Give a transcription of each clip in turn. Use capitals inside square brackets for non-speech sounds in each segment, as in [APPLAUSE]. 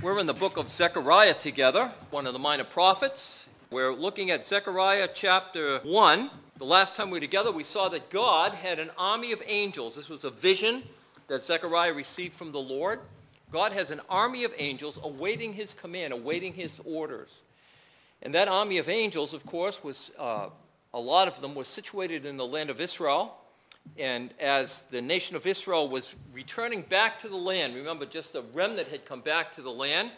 We're in the book of Zechariah together, one of the minor prophets. We're looking at Zechariah chapter 1. The last time we were together, we saw that God had an army of angels. This was a vision that Zechariah received from the Lord. God has an army of angels awaiting his command, awaiting his orders. And that army of angels, of course, was uh, a lot of them was situated in the land of Israel. And as the nation of Israel was returning back to the land, remember, just a remnant had come back to the land,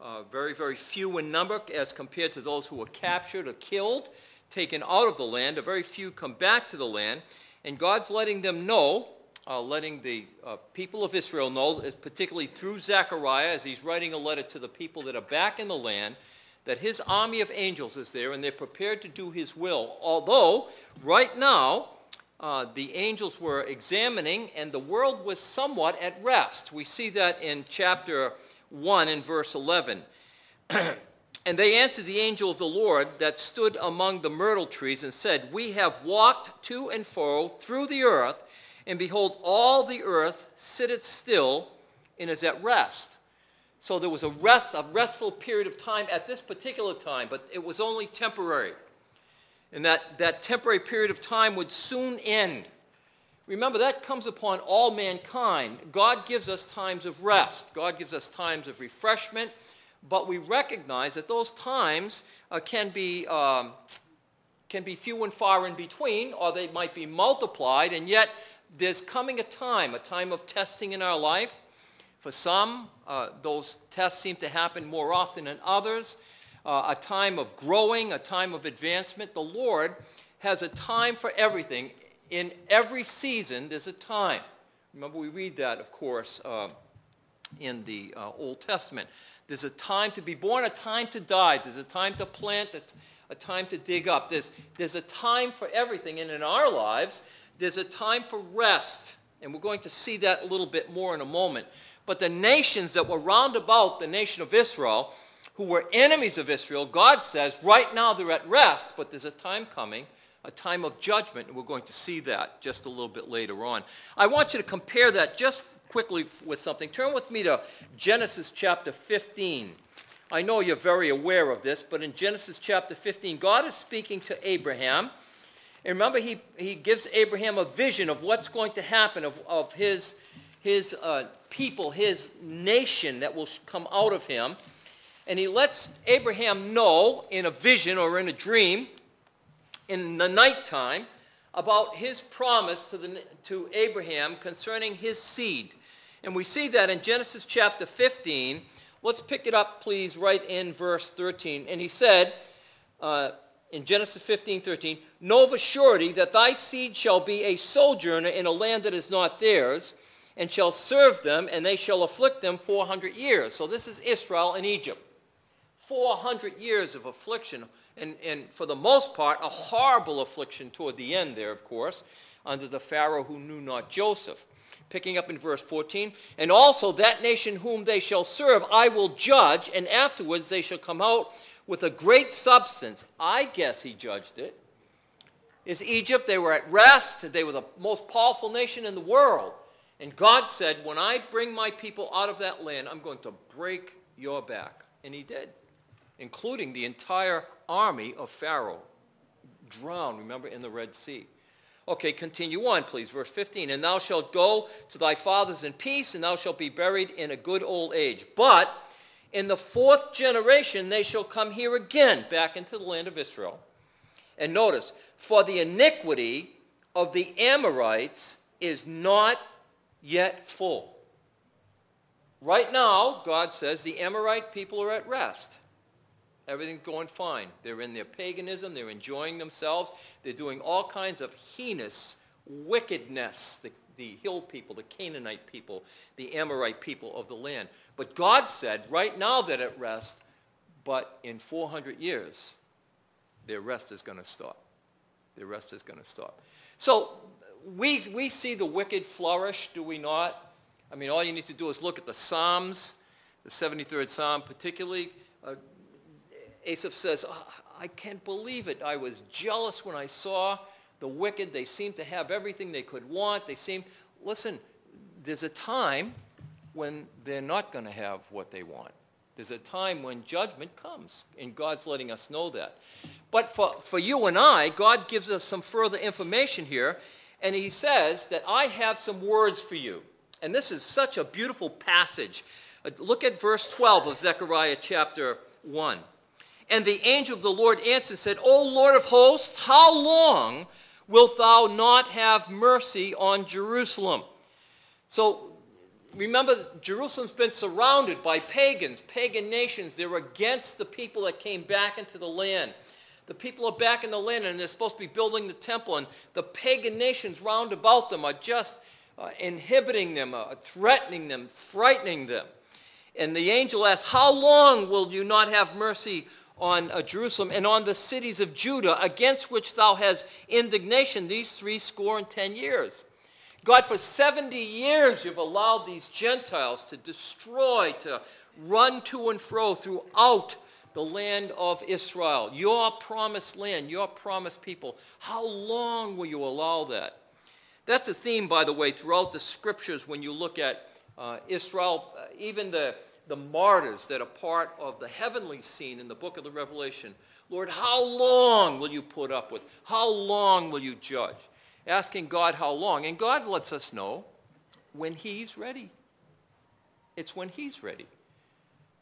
uh, very, very few in number as compared to those who were captured or killed, taken out of the land. A very few come back to the land. And God's letting them know, uh, letting the uh, people of Israel know, particularly through Zechariah, as he's writing a letter to the people that are back in the land, that his army of angels is there and they're prepared to do his will. Although, right now, uh, the angels were examining, and the world was somewhat at rest. We see that in chapter 1 in verse 11. [CLEARS THROAT] and they answered the angel of the Lord that stood among the myrtle trees and said, We have walked to and fro through the earth, and behold, all the earth sitteth still and is at rest. So there was a rest, a restful period of time at this particular time, but it was only temporary and that, that temporary period of time would soon end. Remember, that comes upon all mankind. God gives us times of rest, God gives us times of refreshment, but we recognize that those times uh, can, be, um, can be few and far in between, or they might be multiplied, and yet there's coming a time, a time of testing in our life. For some, uh, those tests seem to happen more often than others uh, a time of growing, a time of advancement. The Lord has a time for everything. In every season, there's a time. Remember, we read that, of course, uh, in the uh, Old Testament. There's a time to be born, a time to die. There's a time to plant, a, a time to dig up. There's, there's a time for everything. And in our lives, there's a time for rest. And we're going to see that a little bit more in a moment. But the nations that were round about the nation of Israel, who were enemies of Israel, God says right now they're at rest, but there's a time coming, a time of judgment, and we're going to see that just a little bit later on. I want you to compare that just quickly with something. Turn with me to Genesis chapter 15. I know you're very aware of this, but in Genesis chapter 15, God is speaking to Abraham. And remember, he, he gives Abraham a vision of what's going to happen, of, of his, his uh, people, his nation that will come out of him and he lets Abraham know in a vision or in a dream in the nighttime about his promise to, the, to Abraham concerning his seed. And we see that in Genesis chapter 15. Let's pick it up, please, right in verse 13. And he said, uh, in Genesis 15 13, Know of a surety that thy seed shall be a sojourner in a land that is not theirs, and shall serve them, and they shall afflict them 400 years. So this is Israel in Egypt. 400 years of affliction, and, and for the most part, a horrible affliction toward the end there, of course, under the Pharaoh who knew not Joseph. Picking up in verse 14, and also that nation whom they shall serve I will judge, and afterwards they shall come out with a great substance. I guess he judged it. Is Egypt, they were at rest, they were the most powerful nation in the world. And God said, When I bring my people out of that land, I'm going to break your back. And he did including the entire army of Pharaoh, drowned, remember, in the Red Sea. Okay, continue on, please. Verse 15. And thou shalt go to thy fathers in peace, and thou shalt be buried in a good old age. But in the fourth generation they shall come here again, back into the land of Israel. And notice, for the iniquity of the Amorites is not yet full. Right now, God says the Amorite people are at rest. Everything's going fine. They're in their paganism, they're enjoying themselves, they're doing all kinds of heinous wickedness, the, the hill people, the Canaanite people, the Amorite people of the land. But God said, right now they're at rest, but in 400 years, their rest is going to stop. Their rest is going to stop. So we, we see the wicked flourish, do we not? I mean, all you need to do is look at the Psalms, the 73rd Psalm particularly. Uh, Asaph says, oh, I can't believe it. I was jealous when I saw the wicked. They seemed to have everything they could want. They seemed, listen, there's a time when they're not going to have what they want. There's a time when judgment comes, and God's letting us know that. But for, for you and I, God gives us some further information here, and He says that I have some words for you. And this is such a beautiful passage. Uh, look at verse 12 of Zechariah chapter 1. And the angel of the Lord answered and said, O Lord of hosts, how long wilt thou not have mercy on Jerusalem? So remember, Jerusalem's been surrounded by pagans, pagan nations. They're against the people that came back into the land. The people are back in the land and they're supposed to be building the temple, and the pagan nations round about them are just uh, inhibiting them, uh, threatening them, frightening them. And the angel asks, How long will you not have mercy on uh, Jerusalem and on the cities of Judah, against which thou hast indignation these three score and ten years? God, for 70 years you've allowed these Gentiles to destroy, to run to and fro throughout the land of Israel, your promised land, your promised people. How long will you allow that? That's a theme, by the way, throughout the scriptures when you look at uh, Israel, uh, even the, the martyrs that are part of the heavenly scene in the book of the Revelation. Lord, how long will you put up with? How long will you judge? asking God how long. And God lets us know when He's ready. It's when He's ready.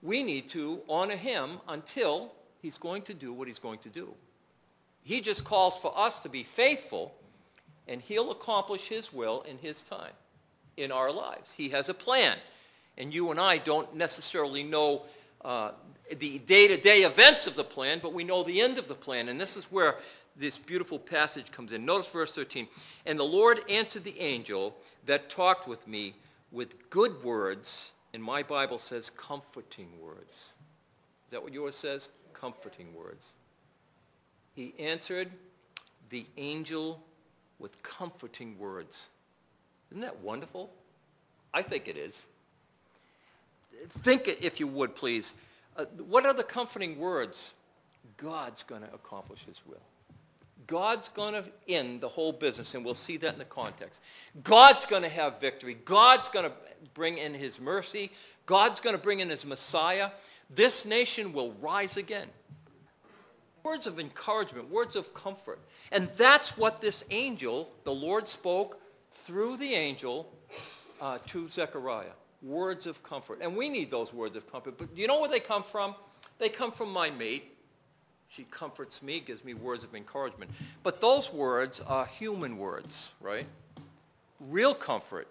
We need to honor Him until He's going to do what He's going to do. He just calls for us to be faithful, and He'll accomplish His will in His time in our lives. He has a plan, and you and I don't necessarily know uh, the day to day events of the plan, but we know the end of the plan. And this is where this beautiful passage comes in. Notice verse 13. And the Lord answered the angel that talked with me with good words, and my Bible says comforting words. Is that what yours says? Comforting words. He answered the angel with comforting words. Isn't that wonderful? I think it is. Think, if you would, please. Uh, what are the comforting words? God's going to accomplish his will. God's going to end the whole business, and we'll see that in the context. God's going to have victory. God's going to bring in his mercy. God's going to bring in his Messiah. This nation will rise again. Words of encouragement, words of comfort. And that's what this angel, the Lord spoke through the angel uh, to Zechariah. Words of comfort. And we need those words of comfort. But you know where they come from? They come from my mate, she comforts me, gives me words of encouragement. But those words are human words, right? Real comfort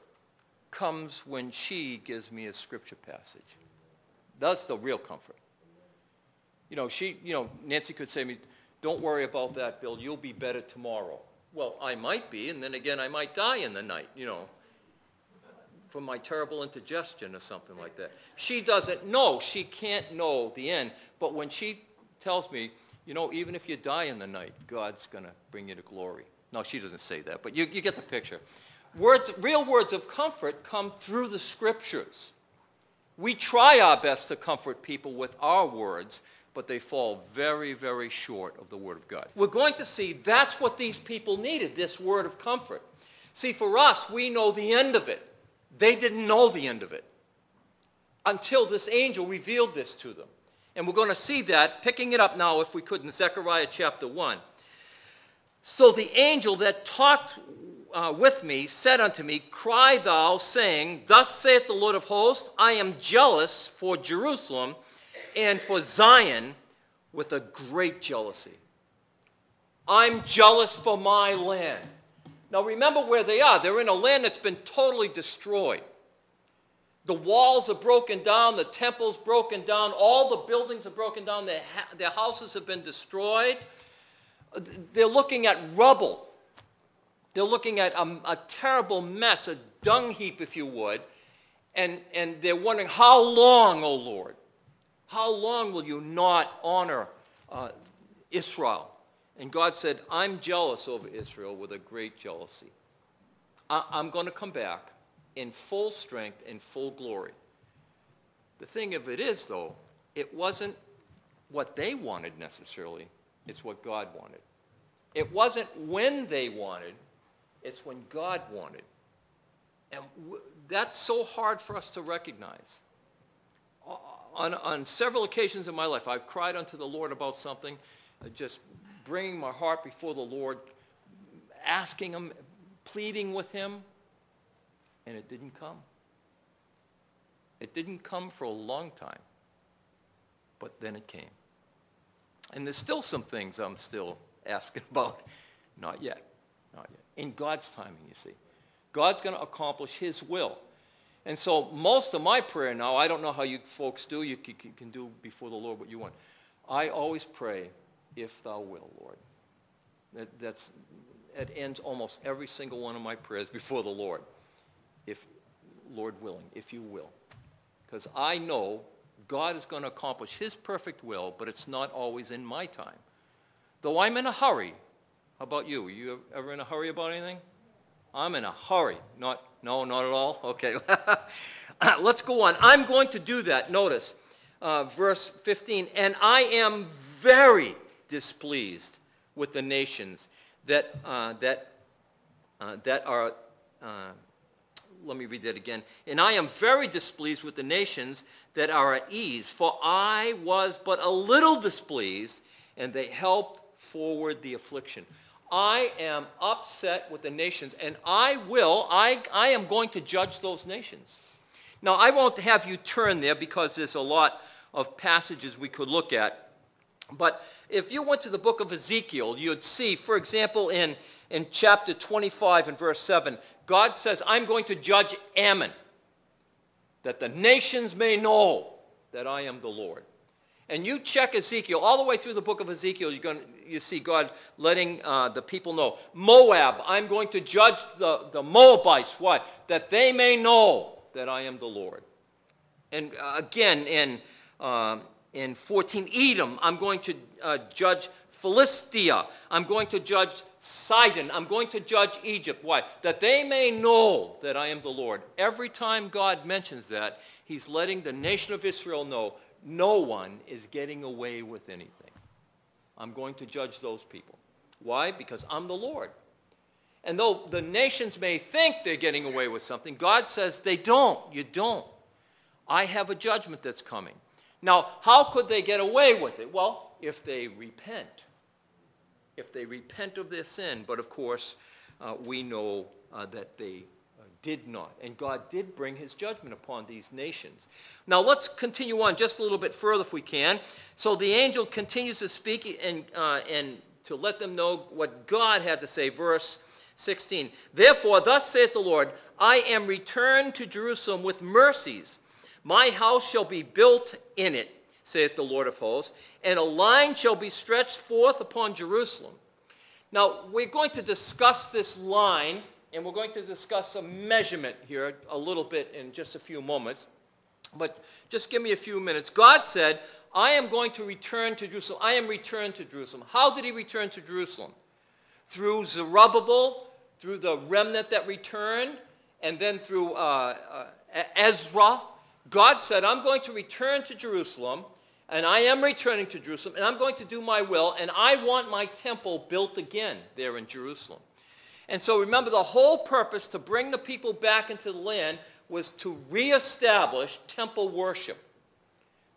comes when she gives me a scripture passage. That's the real comfort. You know, she, you know, Nancy could say to me, don't worry about that, Bill, you'll be better tomorrow. Well, I might be, and then again, I might die in the night, you know, from my terrible indigestion or something like that. She doesn't know. She can't know the end. But when she tells me, you know, even if you die in the night, God's going to bring you to glory. No, she doesn't say that, but you, you get the picture. Words, real words of comfort come through the scriptures. We try our best to comfort people with our words, but they fall very, very short of the Word of God. We're going to see that's what these people needed this word of comfort. See, for us, we know the end of it. They didn't know the end of it until this angel revealed this to them. And we're going to see that, picking it up now, if we could, in Zechariah chapter 1. So the angel that talked uh, with me said unto me, Cry thou, saying, Thus saith the Lord of hosts, I am jealous for Jerusalem and for Zion with a great jealousy. I'm jealous for my land. Now remember where they are. They're in a land that's been totally destroyed. The walls are broken down, the temple's broken down, all the buildings are broken down, their, ha- their houses have been destroyed. They're looking at rubble. They're looking at a, a terrible mess, a dung heap, if you would. And, and they're wondering, How long, O Lord? How long will you not honor uh, Israel? And God said, I'm jealous over Israel with a great jealousy. I, I'm going to come back in full strength and full glory. The thing of it is, though, it wasn't what they wanted necessarily, it's what God wanted. It wasn't when they wanted, it's when God wanted. And w- that's so hard for us to recognize. on, on several occasions in my life, I've cried unto the Lord about something, uh, just bringing my heart before the Lord, asking Him, pleading with Him, and it didn't come. It didn't come for a long time, but then it came. And there's still some things I'm still asking [LAUGHS] about. Not yet. Not yet. In God's timing, you see. God's going to accomplish His will. And so, most of my prayer now, I don't know how you folks do, you can do before the Lord what you want. I always pray, if thou will, Lord. That, that's, it ends almost every single one of my prayers before the Lord. If, Lord willing, if you will. Because I know God is going to accomplish His perfect will, but it's not always in my time. Though I'm in a hurry. How about you? Are you ever in a hurry about anything? I'm in a hurry. Not, no, not at all? Okay. [LAUGHS] Let's go on. I'm going to do that. Notice uh, verse 15. And I am very displeased with the nations that, uh, that, uh, that are, uh, let me read that again. And I am very displeased with the nations that are at ease, for I was but a little displeased, and they helped forward the affliction. I am upset with the nations, and I will, I, I am going to judge those nations. Now, I won't have you turn there because there's a lot of passages we could look at. But if you went to the book of Ezekiel, you'd see, for example, in, in chapter 25 and verse 7, God says, I'm going to judge Ammon, that the nations may know that I am the Lord. And you check Ezekiel, all the way through the book of Ezekiel, you're going to, you see God letting uh, the people know. Moab, I'm going to judge the, the Moabites. Why? That they may know that I am the Lord. And uh, again, in, uh, in 14, Edom, I'm going to uh, judge Philistia. I'm going to judge Sidon. I'm going to judge Egypt. Why? That they may know that I am the Lord. Every time God mentions that, He's letting the nation of Israel know no one is getting away with anything. I'm going to judge those people. Why? Because I'm the Lord. And though the nations may think they're getting away with something, God says they don't. You don't. I have a judgment that's coming. Now, how could they get away with it? Well, if they repent. If they repent of their sin. But of course, uh, we know uh, that they did not. And God did bring his judgment upon these nations. Now let's continue on just a little bit further if we can. So the angel continues to speak and, uh, and to let them know what God had to say. Verse 16 Therefore, thus saith the Lord, I am returned to Jerusalem with mercies. My house shall be built in it, saith the Lord of hosts, and a line shall be stretched forth upon Jerusalem. Now, we're going to discuss this line and we're going to discuss some measurement here a little bit in just a few moments. But just give me a few minutes. God said, I am going to return to Jerusalem. I am returned to Jerusalem. How did he return to Jerusalem? Through Zerubbabel, through the remnant that returned, and then through uh, uh, Ezra. God said, I'm going to return to Jerusalem, and I am returning to Jerusalem, and I'm going to do my will, and I want my temple built again there in Jerusalem. And so remember, the whole purpose to bring the people back into the land was to reestablish temple worship.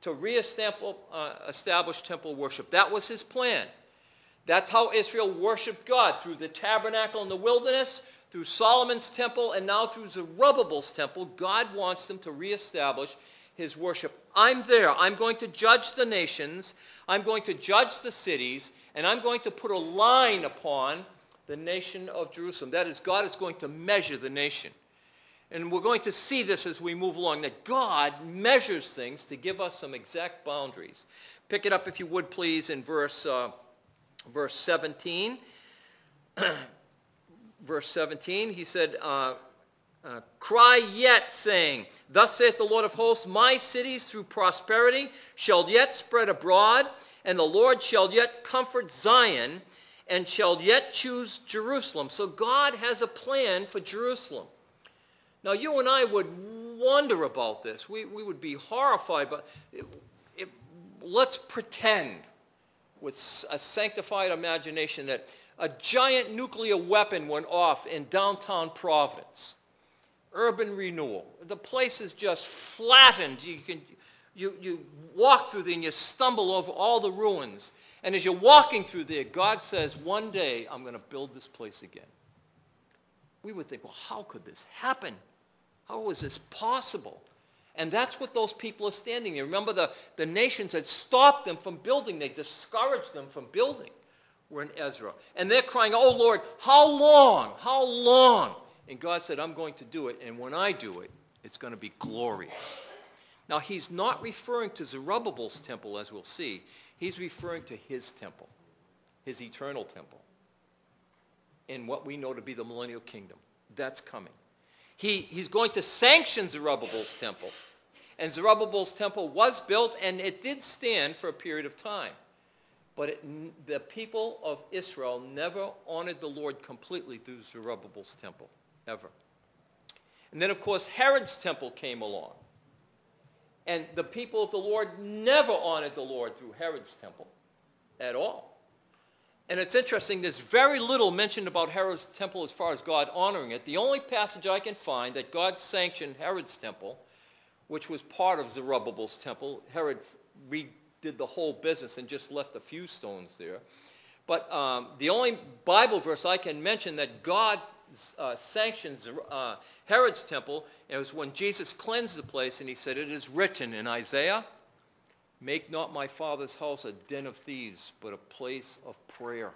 To reestablish uh, temple worship. That was his plan. That's how Israel worshiped God through the tabernacle in the wilderness, through Solomon's temple, and now through Zerubbabel's temple. God wants them to reestablish his worship. I'm there. I'm going to judge the nations, I'm going to judge the cities, and I'm going to put a line upon the nation of Jerusalem. That is, God is going to measure the nation. And we're going to see this as we move along that God measures things to give us some exact boundaries. Pick it up, if you would, please, in verse, uh, verse 17. [CLEARS THROAT] verse 17, he said, uh, uh, Cry yet, saying, Thus saith the Lord of hosts, My cities through prosperity shall yet spread abroad, and the Lord shall yet comfort Zion and shall yet choose Jerusalem. So God has a plan for Jerusalem. Now, you and I would wonder about this. We, we would be horrified, but it, it, let's pretend with a sanctified imagination that a giant nuclear weapon went off in downtown Providence. Urban renewal. The place is just flattened. You can, you, you walk through there and you stumble over all the ruins. And as you're walking through there, God says, One day I'm going to build this place again. We would think, well, how could this happen? How was this possible? And that's what those people are standing there. Remember, the, the nations had stopped them from building, they discouraged them from building. We're in Ezra. And they're crying, Oh Lord, how long? How long? And God said, I'm going to do it. And when I do it, it's going to be glorious. Now, he's not referring to Zerubbabel's temple, as we'll see. He's referring to his temple, his eternal temple, in what we know to be the millennial kingdom. That's coming. He, he's going to sanction Zerubbabel's temple. And Zerubbabel's temple was built, and it did stand for a period of time. But it, the people of Israel never honored the Lord completely through Zerubbabel's temple, ever. And then, of course, Herod's temple came along. And the people of the Lord never honored the Lord through Herod's temple at all. And it's interesting, there's very little mentioned about Herod's temple as far as God honoring it. The only passage I can find that God sanctioned Herod's temple, which was part of Zerubbabel's temple, Herod redid the whole business and just left a few stones there. But um, the only Bible verse I can mention that God uh, sanctions uh, Herod's temple it was when Jesus cleansed the place and he said, It is written in Isaiah, Make not my father's house a den of thieves, but a place of prayer.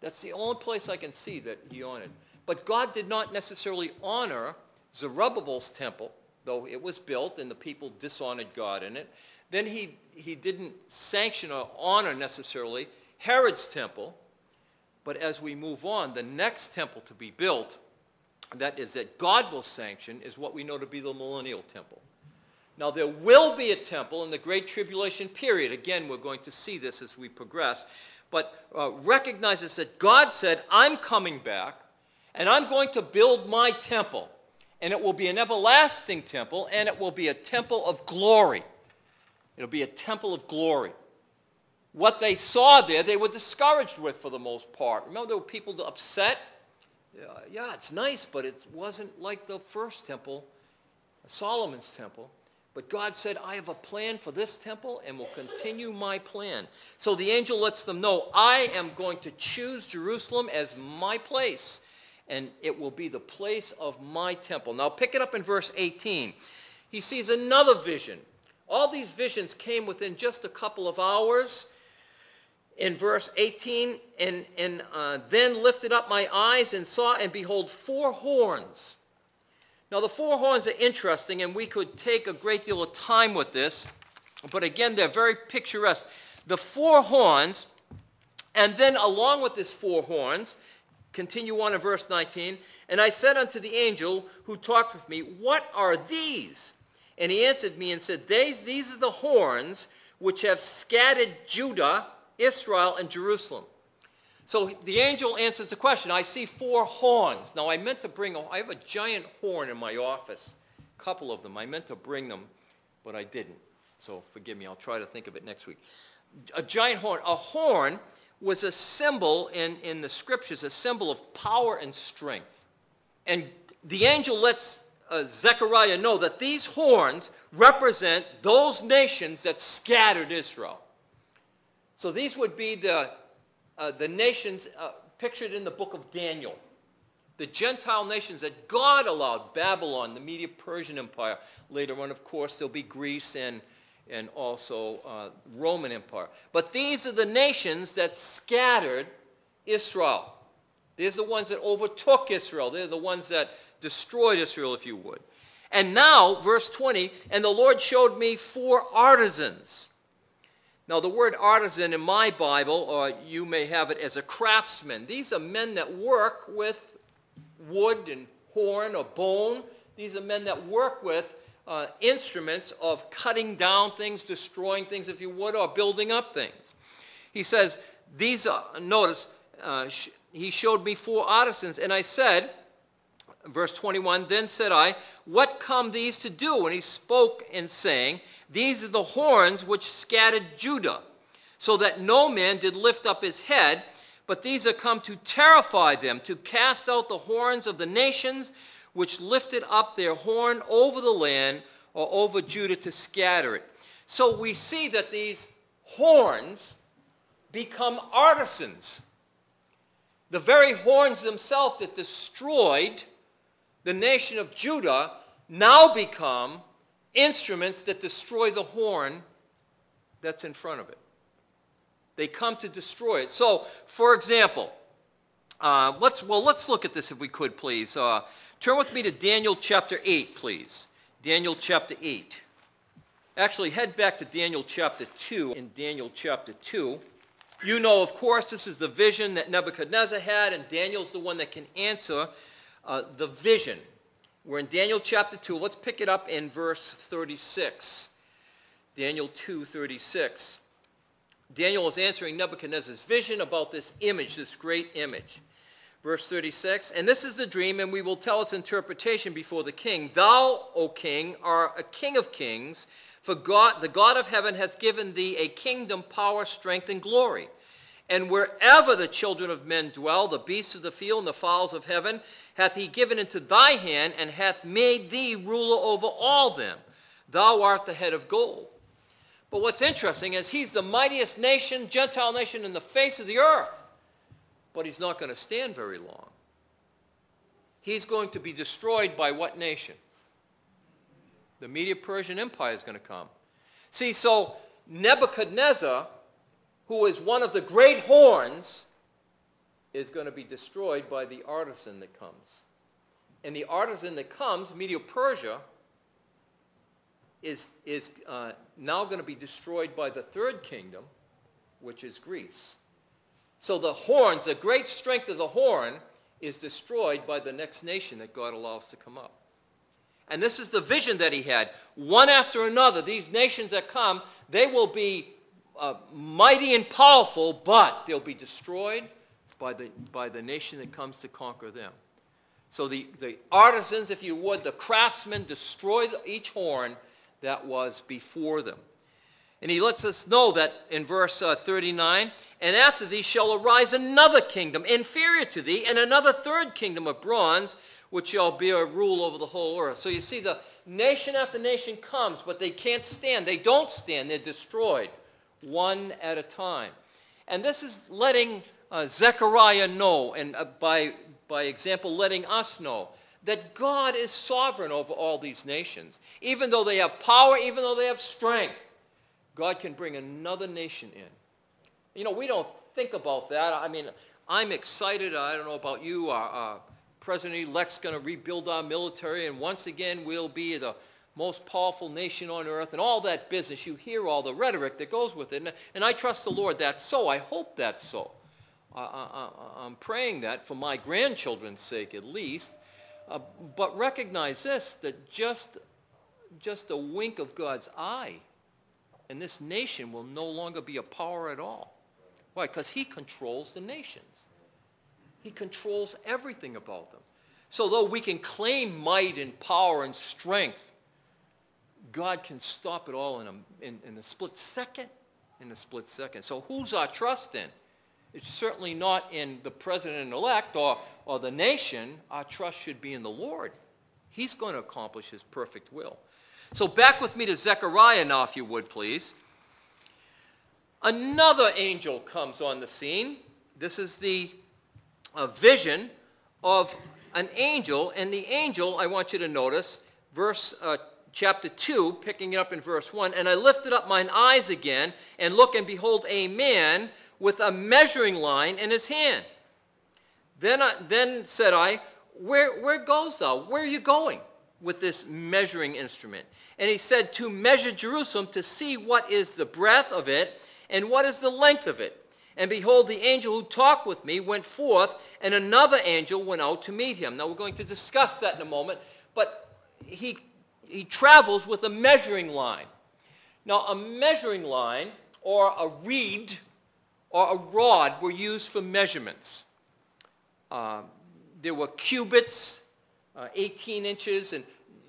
That's the only place I can see that he honored. But God did not necessarily honor Zerubbabel's temple, though it was built and the people dishonored God in it. Then he, he didn't sanction or honor necessarily Herod's temple. But as we move on, the next temple to be built that is that God will sanction is what we know to be the millennial temple. Now, there will be a temple in the Great Tribulation period. Again, we're going to see this as we progress. But uh, recognizes that God said, I'm coming back, and I'm going to build my temple. And it will be an everlasting temple, and it will be a temple of glory. It'll be a temple of glory. What they saw there, they were discouraged with for the most part. Remember, there were people upset yeah, it's nice, but it wasn't like the first temple, Solomon's temple. But God said, I have a plan for this temple and will continue my plan. So the angel lets them know, I am going to choose Jerusalem as my place, and it will be the place of my temple. Now pick it up in verse 18. He sees another vision. All these visions came within just a couple of hours in verse 18, and, and uh, then lifted up my eyes and saw, and behold, four horns. Now, the four horns are interesting, and we could take a great deal of time with this, but again, they're very picturesque. The four horns, and then along with this four horns, continue on in verse 19, and I said unto the angel who talked with me, What are these? And he answered me and said, These, these are the horns which have scattered Judah Israel, and Jerusalem. So the angel answers the question. I see four horns. Now, I meant to bring, a, I have a giant horn in my office, a couple of them. I meant to bring them, but I didn't. So forgive me, I'll try to think of it next week. A giant horn. A horn was a symbol in, in the scriptures, a symbol of power and strength. And the angel lets uh, Zechariah know that these horns represent those nations that scattered Israel. So these would be the, uh, the nations uh, pictured in the book of Daniel. The Gentile nations that God allowed Babylon, the Media Persian Empire. Later on, of course, there'll be Greece and, and also uh, Roman Empire. But these are the nations that scattered Israel. These are the ones that overtook Israel. They're the ones that destroyed Israel, if you would. And now, verse 20, and the Lord showed me four artisans now, the word artisan in my Bible, or you may have it as a craftsman, these are men that work with wood and horn or bone. These are men that work with uh, instruments of cutting down things, destroying things, if you would, or building up things. He says, These are, notice, uh, sh- he showed me four artisans, and I said, verse 21, Then said I, What come these to do? And he spoke in saying, these are the horns which scattered Judah, so that no man did lift up his head, but these are come to terrify them, to cast out the horns of the nations which lifted up their horn over the land or over Judah to scatter it. So we see that these horns become artisans. The very horns themselves that destroyed the nation of Judah now become instruments that destroy the horn that's in front of it. They come to destroy it. So, for example, uh, let's well let's look at this if we could, please. Uh, turn with me to Daniel chapter eight, please. Daniel chapter eight. Actually, head back to Daniel chapter two. In Daniel chapter two, you know, of course, this is the vision that Nebuchadnezzar had, and Daniel's the one that can answer uh, the vision. We're in Daniel chapter 2. Let's pick it up in verse 36. Daniel 2 36. Daniel is answering Nebuchadnezzar's vision about this image, this great image. Verse 36 And this is the dream, and we will tell its interpretation before the king. Thou, O king, art a king of kings, for God, the God of heaven hath given thee a kingdom, power, strength, and glory. And wherever the children of men dwell, the beasts of the field and the fowls of heaven, hath he given into thy hand, and hath made thee ruler over all them. Thou art the head of gold. But what's interesting is he's the mightiest nation, Gentile nation in the face of the earth. But he's not going to stand very long. He's going to be destroyed by what nation? The Media Persian Empire is going to come. See, so Nebuchadnezzar who is one of the great horns, is going to be destroyed by the artisan that comes. And the artisan that comes, Medo-Persia, is, is uh, now going to be destroyed by the third kingdom, which is Greece. So the horns, the great strength of the horn, is destroyed by the next nation that God allows to come up. And this is the vision that he had. One after another, these nations that come, they will be uh, mighty and powerful, but they'll be destroyed by the, by the nation that comes to conquer them. So the, the artisans, if you would, the craftsmen destroy each horn that was before them. And he lets us know that in verse uh, 39 and after thee shall arise another kingdom inferior to thee, and another third kingdom of bronze, which shall be a rule over the whole earth. So you see, the nation after nation comes, but they can't stand. They don't stand, they're destroyed one at a time. And this is letting uh, Zechariah know, and uh, by, by example, letting us know that God is sovereign over all these nations. Even though they have power, even though they have strength, God can bring another nation in. You know, we don't think about that. I mean, I'm excited. I don't know about you. Our, our President elect's going to rebuild our military, and once again, we'll be the most powerful nation on earth, and all that business. You hear all the rhetoric that goes with it. And, and I trust the Lord that's so. I hope that's so. I, am praying that for my grandchildren's sake at least. Uh, but recognize this that just, just a wink of God's eye, and this nation will no longer be a power at all. Why? Because He controls the nations, He controls everything about them. So, though we can claim might and power and strength, God can stop it all in a, in, in a split second. In a split second. So, who's our trust in? It's certainly not in the president elect or, or the nation. Our trust should be in the Lord. He's going to accomplish his perfect will. So, back with me to Zechariah now, if you would, please. Another angel comes on the scene. This is the uh, vision of an angel, and the angel, I want you to notice, verse uh, chapter 2, picking it up in verse 1. And I lifted up mine eyes again, and look, and behold, a man with a measuring line in his hand. Then, I, then said I, where, where goes thou? Where are you going with this measuring instrument? And he said, To measure Jerusalem, to see what is the breadth of it, and what is the length of it. And behold, the angel who talked with me went forth, and another angel went out to meet him. Now, we're going to discuss that in a moment, but he he travels with a measuring line. Now, a measuring line or a reed or a rod were used for measurements. Uh, there were cubits, uh, 18 inches, and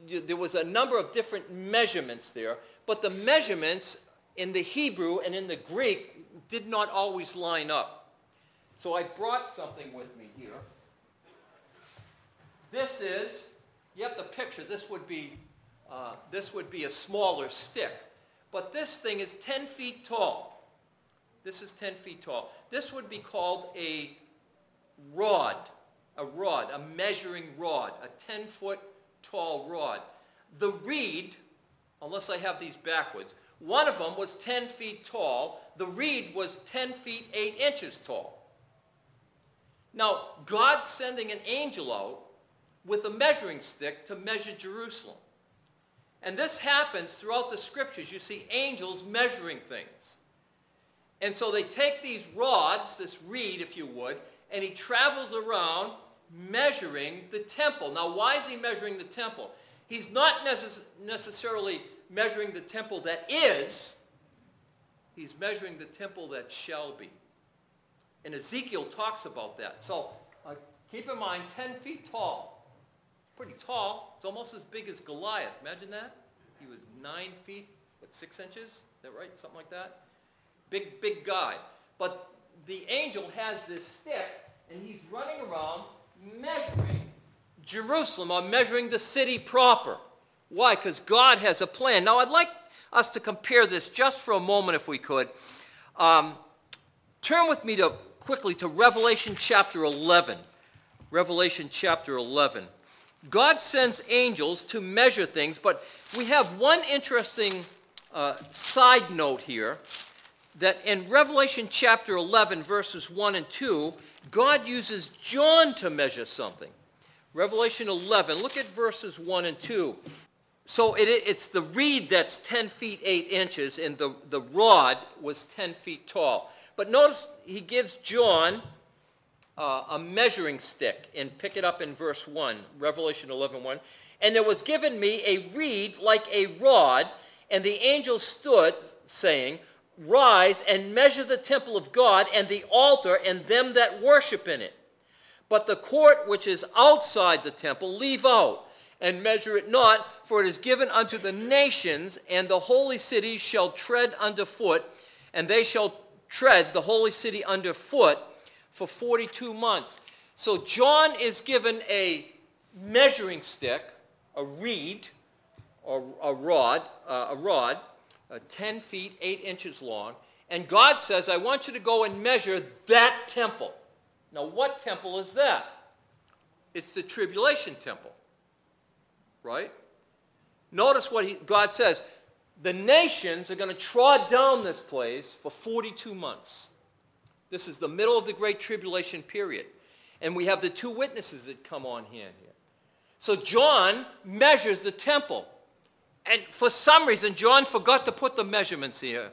there was a number of different measurements there. But the measurements in the Hebrew and in the Greek did not always line up. So I brought something with me here. This is, you have to picture, this would be uh, this would be a smaller stick. But this thing is 10 feet tall. This is 10 feet tall. This would be called a rod, a rod, a measuring rod, a 10 foot tall rod. The reed, unless I have these backwards, one of them was 10 feet tall. The reed was 10 feet 8 inches tall. Now, God's sending an angel out with a measuring stick to measure Jerusalem. And this happens throughout the scriptures. You see angels measuring things. And so they take these rods, this reed, if you would, and he travels around measuring the temple. Now, why is he measuring the temple? He's not necess- necessarily measuring the temple that is, he's measuring the temple that shall be. And Ezekiel talks about that. So uh, keep in mind 10 feet tall. Pretty tall. It's almost as big as Goliath. Imagine that. He was 9 feet, what, 6 inches? Is that right? Something like that? Big, big guy. But the angel has this stick, and he's running around measuring Jerusalem or measuring the city proper. Why? Because God has a plan. Now, I'd like us to compare this just for a moment, if we could. Um, turn with me to quickly to Revelation chapter 11. Revelation chapter 11. God sends angels to measure things, but we have one interesting uh, side note here that in Revelation chapter 11, verses 1 and 2, God uses John to measure something. Revelation 11, look at verses 1 and 2. So it, it's the reed that's 10 feet 8 inches, and the, the rod was 10 feet tall. But notice he gives John uh, a measuring stick, and pick it up in verse 1, Revelation 11 1. And there was given me a reed like a rod, and the angel stood, saying, Rise and measure the temple of God and the altar and them that worship in it. But the court which is outside the temple leave out, and measure it not, for it is given unto the nations, and the holy city shall tread underfoot, and they shall tread the holy city underfoot for 42 months. So John is given a measuring stick, a reed, or a rod, uh, a rod, uh, 10 feet, 8 inches long. And God says, I want you to go and measure that temple. Now, what temple is that? It's the tribulation temple, right? Notice what he, God says the nations are going to trod down this place for 42 months. This is the middle of the Great Tribulation period. And we have the two witnesses that come on here. here. So John measures the temple. And for some reason, John forgot to put the measurements here.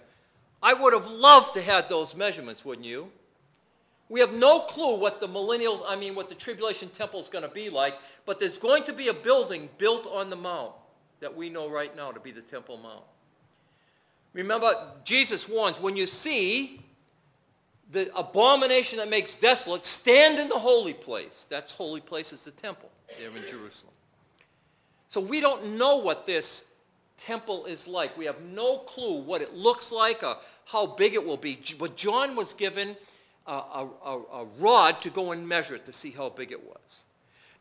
I would have loved to have those measurements, wouldn't you? We have no clue what the millennial, I mean, what the tribulation temple is going to be like, but there's going to be a building built on the mount that we know right now to be the Temple Mount. Remember, Jesus warns when you see the abomination that makes desolate, stand in the holy place. That's holy place is the temple there in Jerusalem. So we don't know what this temple is like. We have no clue what it looks like or how big it will be. But John was given a, a, a, rod to go and measure it to see how big it was.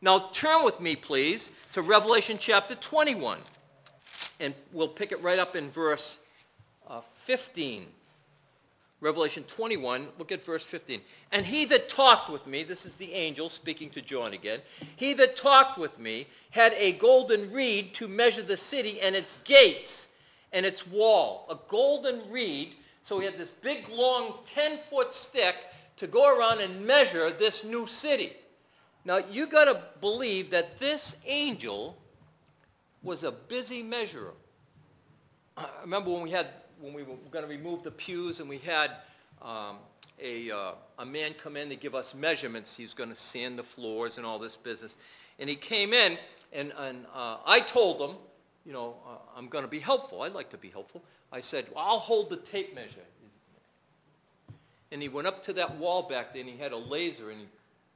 Now turn with me, please, to Revelation chapter 21. And we'll pick it right up in verse uh, 15. Revelation 21, look at verse 15. And he that talked with me, this is the angel speaking to John again, he that talked with me had a golden reed to measure the city and its gates and its wall. A golden reed. So he had this big, long, 10 foot stick to go around and measure this new city. Now, you got to believe that this angel was a busy measurer. [CLEARS THROAT] I remember when we had when we were going to remove the pews and we had um, a, uh, a man come in to give us measurements. He's going to sand the floors and all this business. And he came in, and, and uh, I told him, you know, uh, I'm going to be helpful. I'd like to be helpful. I said, well, I'll hold the tape measure. And he went up to that wall back there, and he had a laser, and he,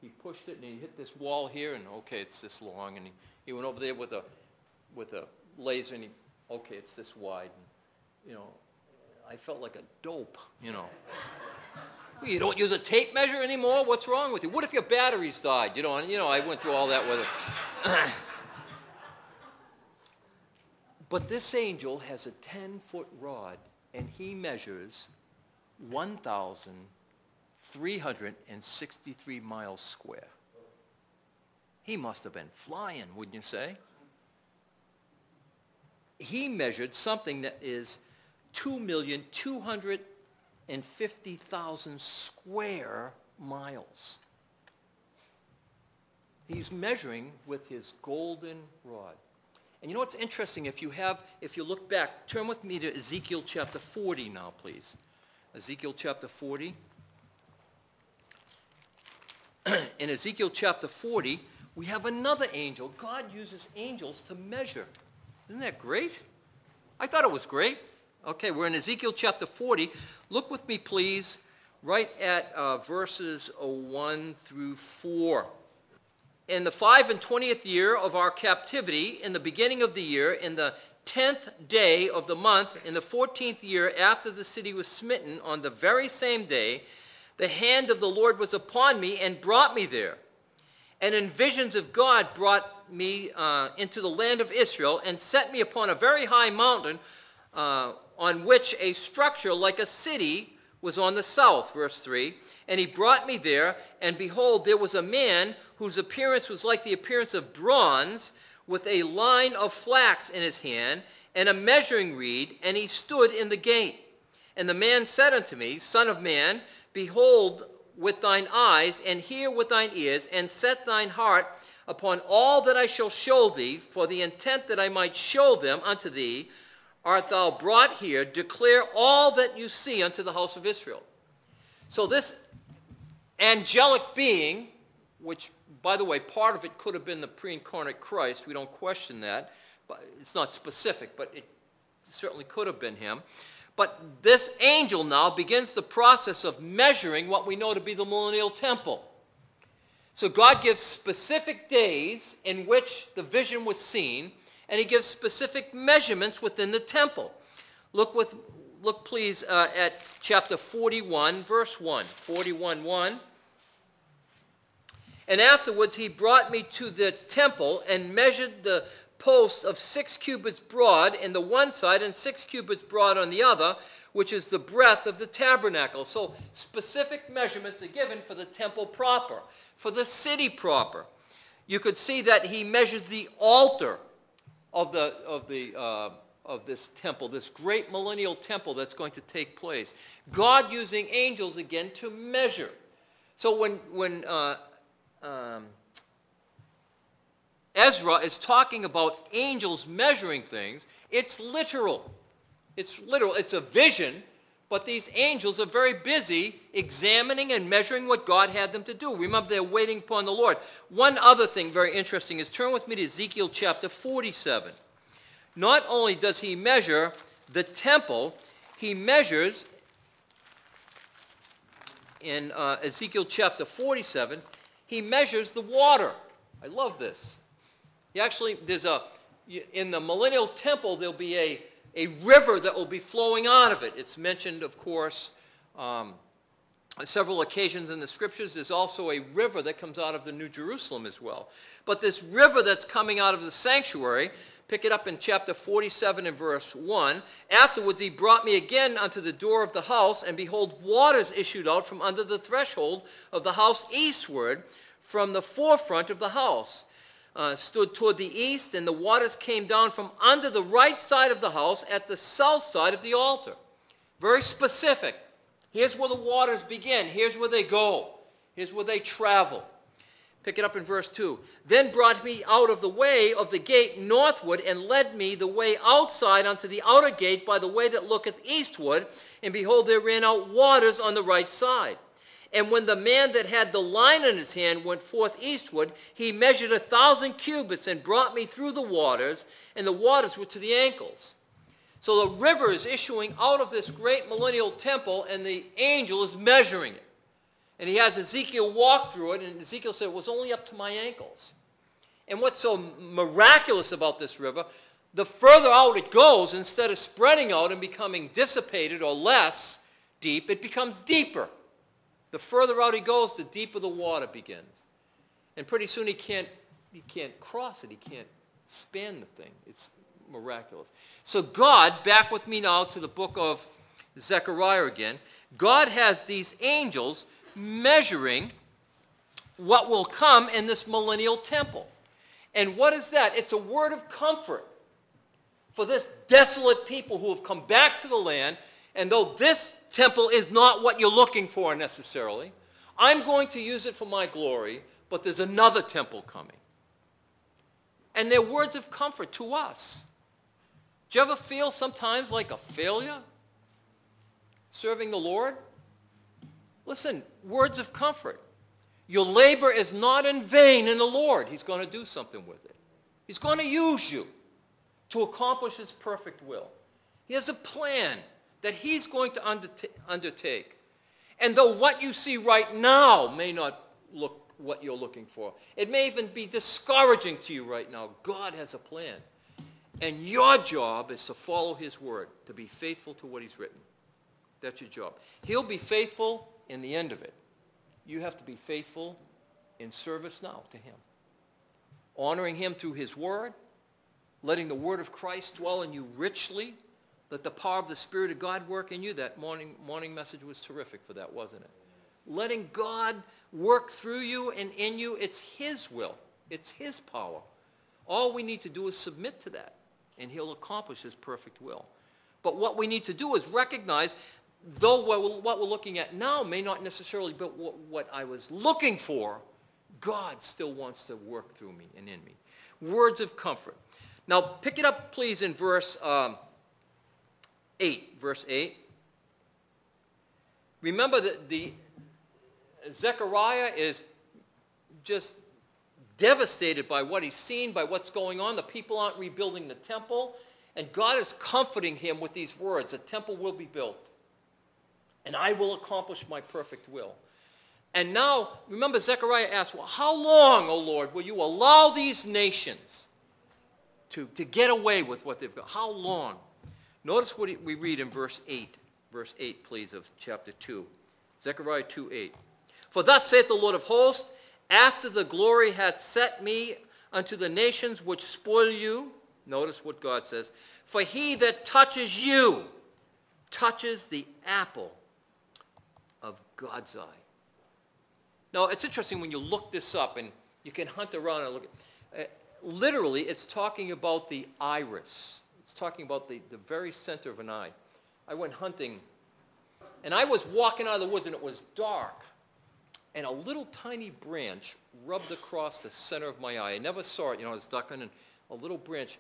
he pushed it, and he hit this wall here, and okay, it's this long. And he, he went over there with a, with a laser, and he, okay, it's this wide. And, you know, I felt like a dope, you know. [LAUGHS] you don't use a tape measure anymore? What's wrong with you? What if your batteries died? You know, and, you know, I went through all that with it. [CLEARS THROAT] But this angel has a 10 foot rod and he measures 1,363 miles square. He must have been flying, wouldn't you say? He measured something that is 2,250,000 square miles. He's measuring with his golden rod. And you know what's interesting? If you have, if you look back, turn with me to Ezekiel chapter 40 now, please. Ezekiel chapter 40. [CLEARS THROAT] In Ezekiel chapter 40, we have another angel. God uses angels to measure. Isn't that great? I thought it was great. Okay, we're in Ezekiel chapter 40. Look with me, please, right at uh, verses 1 through 4 in the five and twentieth year of our captivity, in the beginning of the year, in the tenth day of the month, in the fourteenth year after the city was smitten, on the very same day, the hand of the Lord was upon me and brought me there. And in visions of God brought me uh, into the land of Israel and set me upon a very high mountain uh, on which a structure like a city was on the south. Verse 3 And he brought me there, and behold, there was a man whose appearance was like the appearance of bronze, with a line of flax in his hand, and a measuring reed, and he stood in the gate. And the man said unto me, Son of man, behold with thine eyes, and hear with thine ears, and set thine heart upon all that I shall show thee, for the intent that I might show them unto thee, art thou brought here, declare all that you see unto the house of Israel. So this angelic being, which by the way, part of it could have been the pre incarnate Christ. We don't question that. But it's not specific, but it certainly could have been him. But this angel now begins the process of measuring what we know to be the millennial temple. So God gives specific days in which the vision was seen, and he gives specific measurements within the temple. Look with look please uh, at chapter 41 verse 1 41 1 and afterwards he brought me to the temple and measured the posts of six cubits broad in the one side and six cubits broad on the other, which is the breadth of the tabernacle. So specific measurements are given for the temple proper, for the city proper. You could see that he measures the altar of the of the uh, of this temple, this great millennial temple that's going to take place. God using angels again to measure. So when when uh, um, Ezra is talking about angels measuring things, it's literal. It's literal. It's a vision, but these angels are very busy examining and measuring what God had them to do. Remember, they're waiting upon the Lord. One other thing very interesting is turn with me to Ezekiel chapter 47. Not only does he measure the temple, he measures in uh, Ezekiel chapter 47, he measures the water. I love this. He actually, there's a, in the millennial temple, there'll be a, a river that will be flowing out of it. It's mentioned, of course, um, several occasions in the scriptures. There's also a river that comes out of the New Jerusalem as well. But this river that's coming out of the sanctuary, pick it up in chapter 47 and verse 1. Afterwards, he brought me again unto the door of the house, and behold, waters issued out from under the threshold of the house eastward, from the forefront of the house. Uh, stood toward the east, and the waters came down from under the right side of the house at the south side of the altar. Very specific. Here's where the waters begin, here's where they go, here's where they travel. Pick it up in verse 2. Then brought me out of the way of the gate northward, and led me the way outside unto the outer gate by the way that looketh eastward. And behold, there ran out waters on the right side. And when the man that had the line in his hand went forth eastward, he measured a thousand cubits and brought me through the waters, and the waters were to the ankles. So the river is issuing out of this great millennial temple, and the angel is measuring it. And he has Ezekiel walk through it, and Ezekiel said, It was only up to my ankles. And what's so miraculous about this river, the further out it goes, instead of spreading out and becoming dissipated or less deep, it becomes deeper. The further out he goes, the deeper the water begins. And pretty soon he can't, he can't cross it, he can't span the thing. It's miraculous. So, God, back with me now to the book of Zechariah again, God has these angels measuring what will come in this millennial temple. And what is that? It's a word of comfort for this desolate people who have come back to the land. And though this temple is not what you're looking for necessarily, I'm going to use it for my glory, but there's another temple coming. And they're words of comfort to us. Do you ever feel sometimes like a failure serving the Lord? Listen, words of comfort. Your labor is not in vain in the Lord. He's going to do something with it. He's going to use you to accomplish His perfect will. He has a plan that He's going to undertake. And though what you see right now may not look what you're looking for, it may even be discouraging to you right now. God has a plan. And your job is to follow His word, to be faithful to what He's written. That's your job. He'll be faithful in the end of it. You have to be faithful in service now to Him. Honoring Him through His word, letting the word of Christ dwell in you richly, let the power of the Spirit of God work in you. That morning, morning message was terrific for that, wasn't it? Letting God work through you and in you, it's His will, it's His power. All we need to do is submit to that, and He'll accomplish His perfect will. But what we need to do is recognize, though what we're looking at now may not necessarily be what I was looking for, God still wants to work through me and in me. Words of comfort. Now, pick it up, please, in verse um, 8. Verse 8. Remember that the Zechariah is just devastated by what he's seen, by what's going on. The people aren't rebuilding the temple. And God is comforting him with these words The temple will be built, and I will accomplish my perfect will. And now, remember, Zechariah asked, Well, how long, O Lord, will you allow these nations to, to get away with what they've got? How long? Notice what we read in verse 8. Verse 8, please, of chapter 2. Zechariah 2 8. For thus saith the Lord of hosts, after the glory hath set me unto the nations which spoil you. Notice what God says. For he that touches you touches the apple of God's eye. Now, it's interesting when you look this up and you can hunt around and look. Uh, literally, it's talking about the iris. Talking about the, the very center of an eye. I went hunting and I was walking out of the woods and it was dark and a little tiny branch rubbed across the center of my eye. I never saw it, you know, I was ducking, and a little branch.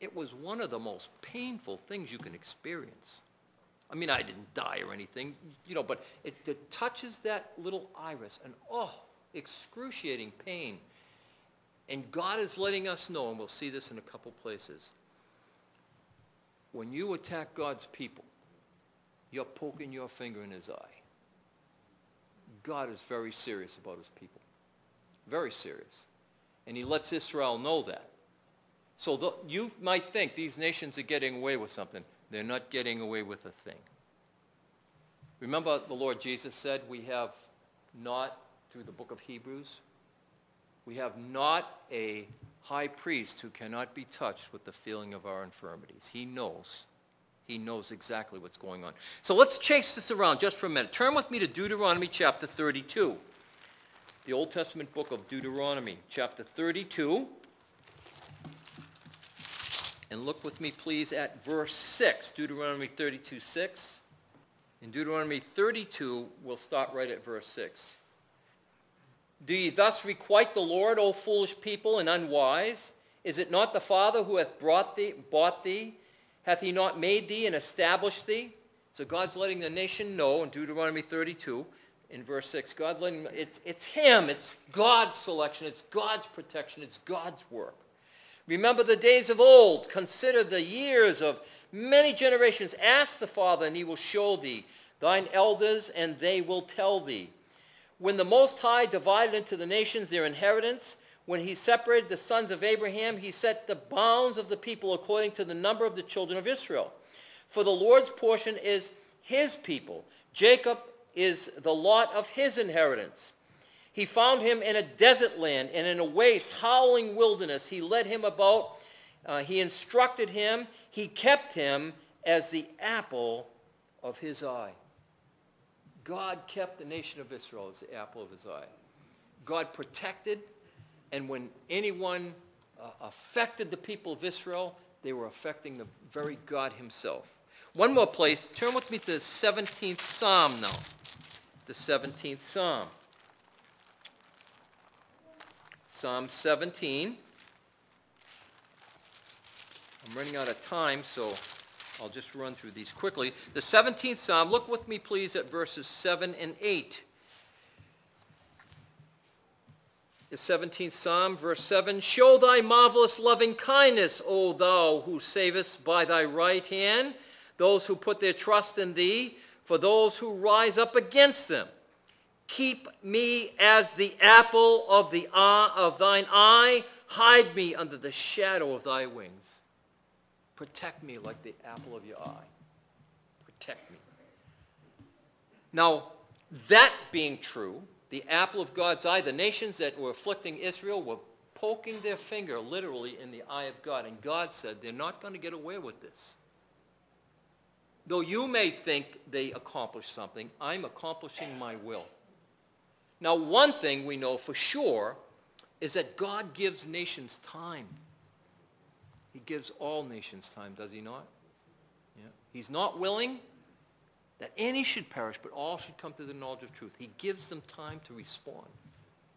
It was one of the most painful things you can experience. I mean, I didn't die or anything, you know, but it, it touches that little iris, and oh, excruciating pain. And God is letting us know, and we'll see this in a couple places. When you attack God's people, you're poking your finger in his eye. God is very serious about his people. Very serious. And he lets Israel know that. So the, you might think these nations are getting away with something. They're not getting away with a thing. Remember the Lord Jesus said we have not, through the book of Hebrews, we have not a high priest who cannot be touched with the feeling of our infirmities. He knows he knows exactly what's going on. So let's chase this around just for a minute. Turn with me to Deuteronomy chapter 32, the Old Testament book of Deuteronomy, chapter 32. And look with me, please, at verse 6, Deuteronomy 32 6. In Deuteronomy 32, we'll start right at verse 6. Do ye thus requite the Lord, O foolish people and unwise? Is it not the Father who hath brought thee, bought thee? Hath he not made thee and established thee? So God's letting the nation know in Deuteronomy 32, in verse 6, God letting it's, it's him, it's God's selection, it's God's protection, it's God's work. Remember the days of old, consider the years of many generations. Ask the Father, and he will show thee, thine elders, and they will tell thee. When the Most High divided into the nations their inheritance, when he separated the sons of Abraham, he set the bounds of the people according to the number of the children of Israel. For the Lord's portion is his people. Jacob is the lot of his inheritance. He found him in a desert land and in a waste, howling wilderness. He led him about Uh, he instructed him, he kept him as the apple of his eye. God kept the nation of Israel as the apple of his eye. God protected, and when anyone uh, affected the people of Israel, they were affecting the very God himself. One more place. Turn with me to the 17th Psalm now. The 17th Psalm. Psalm 17. I'm running out of time, so I'll just run through these quickly. The 17th Psalm, look with me, please, at verses 7 and 8. The 17th Psalm, verse 7 Show thy marvelous loving kindness, O thou who savest by thy right hand those who put their trust in thee, for those who rise up against them. Keep me as the apple of, the eye, of thine eye, hide me under the shadow of thy wings. Protect me like the apple of your eye. Protect me. Now, that being true, the apple of God's eye, the nations that were afflicting Israel were poking their finger literally in the eye of God. And God said, they're not going to get away with this. Though you may think they accomplished something, I'm accomplishing my will. Now, one thing we know for sure is that God gives nations time. He gives all nations time, does he not? Yeah. He's not willing that any should perish, but all should come to the knowledge of truth. He gives them time to respond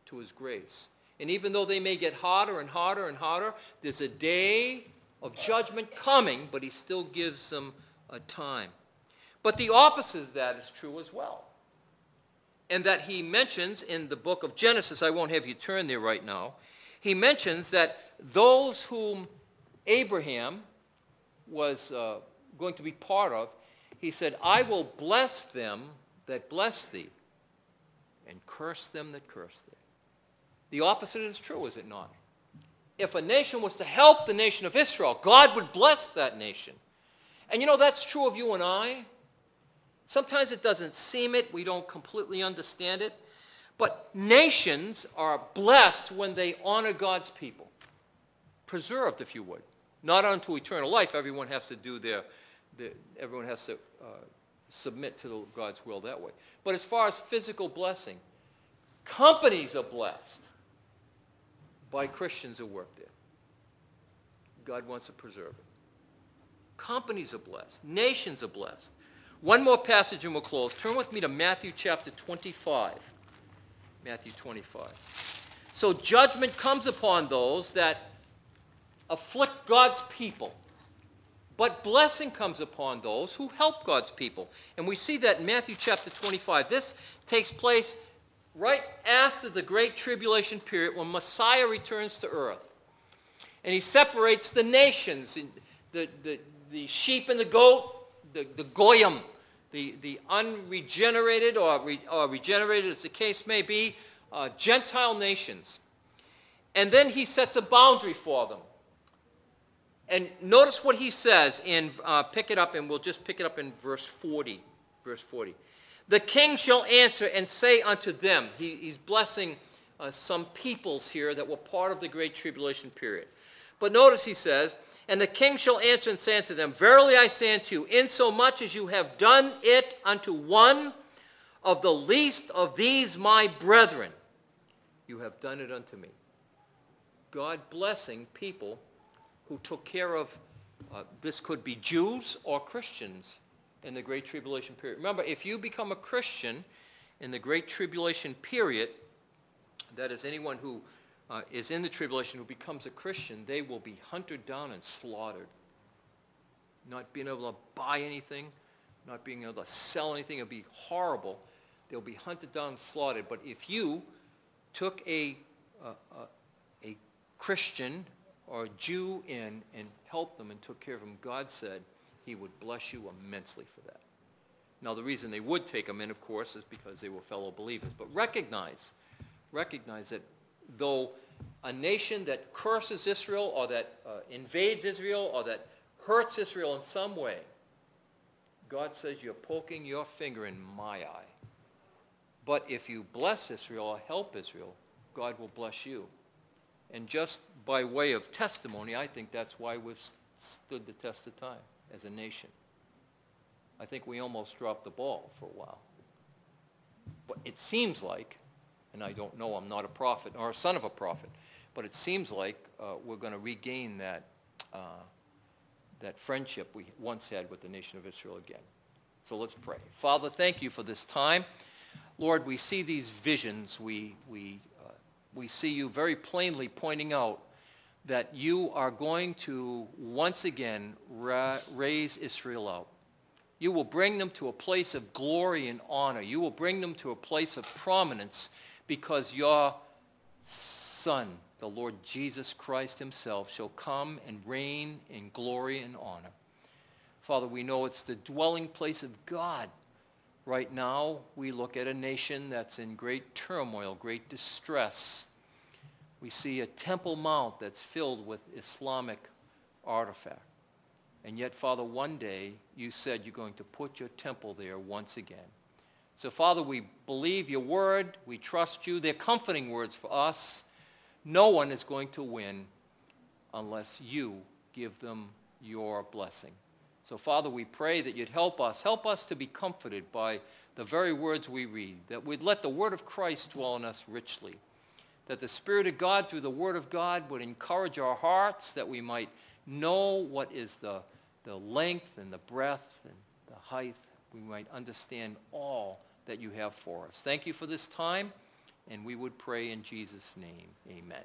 to his grace. And even though they may get harder and harder and harder, there's a day of judgment coming, but he still gives them a time. But the opposite of that is true as well. And that he mentions in the book of Genesis, I won't have you turn there right now, he mentions that those whom Abraham was uh, going to be part of, he said, I will bless them that bless thee, and curse them that curse thee. The opposite is true, is it not? If a nation was to help the nation of Israel, God would bless that nation. And you know, that's true of you and I. Sometimes it doesn't seem it, we don't completely understand it. But nations are blessed when they honor God's people. Preserved, if you would. Not unto eternal life. Everyone has to do their, their everyone has to uh, submit to the, God's will that way. But as far as physical blessing, companies are blessed by Christians who work there. God wants to preserve it. Companies are blessed. Nations are blessed. One more passage and we'll close. Turn with me to Matthew chapter 25. Matthew 25. So judgment comes upon those that afflict God's people. But blessing comes upon those who help God's people. And we see that in Matthew chapter 25. This takes place right after the great tribulation period when Messiah returns to earth. And he separates the nations, the, the, the sheep and the goat, the, the goyim, the, the unregenerated or, re, or regenerated as the case may be, uh, Gentile nations. And then he sets a boundary for them. And notice what he says in, uh, pick it up, and we'll just pick it up in verse 40. Verse 40. The king shall answer and say unto them, he, he's blessing uh, some peoples here that were part of the great tribulation period. But notice he says, And the king shall answer and say unto them, Verily I say unto you, insomuch as you have done it unto one of the least of these my brethren, you have done it unto me. God blessing people who took care of, uh, this could be Jews or Christians in the Great Tribulation period. Remember, if you become a Christian in the Great Tribulation period, that is anyone who uh, is in the tribulation who becomes a Christian, they will be hunted down and slaughtered. Not being able to buy anything, not being able to sell anything, it'll be horrible. They'll be hunted down and slaughtered. But if you took a, a, a, a Christian or Jew in and helped them and took care of them, God said he would bless you immensely for that. Now, the reason they would take them in, of course, is because they were fellow believers. But recognize, recognize that though a nation that curses Israel or that uh, invades Israel or that hurts Israel in some way, God says you're poking your finger in my eye. But if you bless Israel or help Israel, God will bless you. And just by way of testimony, I think that's why we've stood the test of time as a nation. I think we almost dropped the ball for a while. But it seems like, and I don't know, I'm not a prophet or a son of a prophet, but it seems like uh, we're going to regain that, uh, that friendship we once had with the nation of Israel again. So let's pray. Father, thank you for this time. Lord, we see these visions. We, we, we see you very plainly pointing out that you are going to once again ra- raise Israel up. You will bring them to a place of glory and honor. You will bring them to a place of prominence because your Son, the Lord Jesus Christ Himself, shall come and reign in glory and honor. Father, we know it's the dwelling place of God. Right now, we look at a nation that's in great turmoil, great distress. We see a Temple Mount that's filled with Islamic artifact. And yet, Father, one day you said you're going to put your temple there once again. So, Father, we believe your word. We trust you. They're comforting words for us. No one is going to win unless you give them your blessing. So, Father, we pray that you'd help us. Help us to be comforted by the very words we read, that we'd let the word of Christ dwell in us richly, that the Spirit of God, through the word of God, would encourage our hearts, that we might know what is the, the length and the breadth and the height. We might understand all that you have for us. Thank you for this time, and we would pray in Jesus' name. Amen.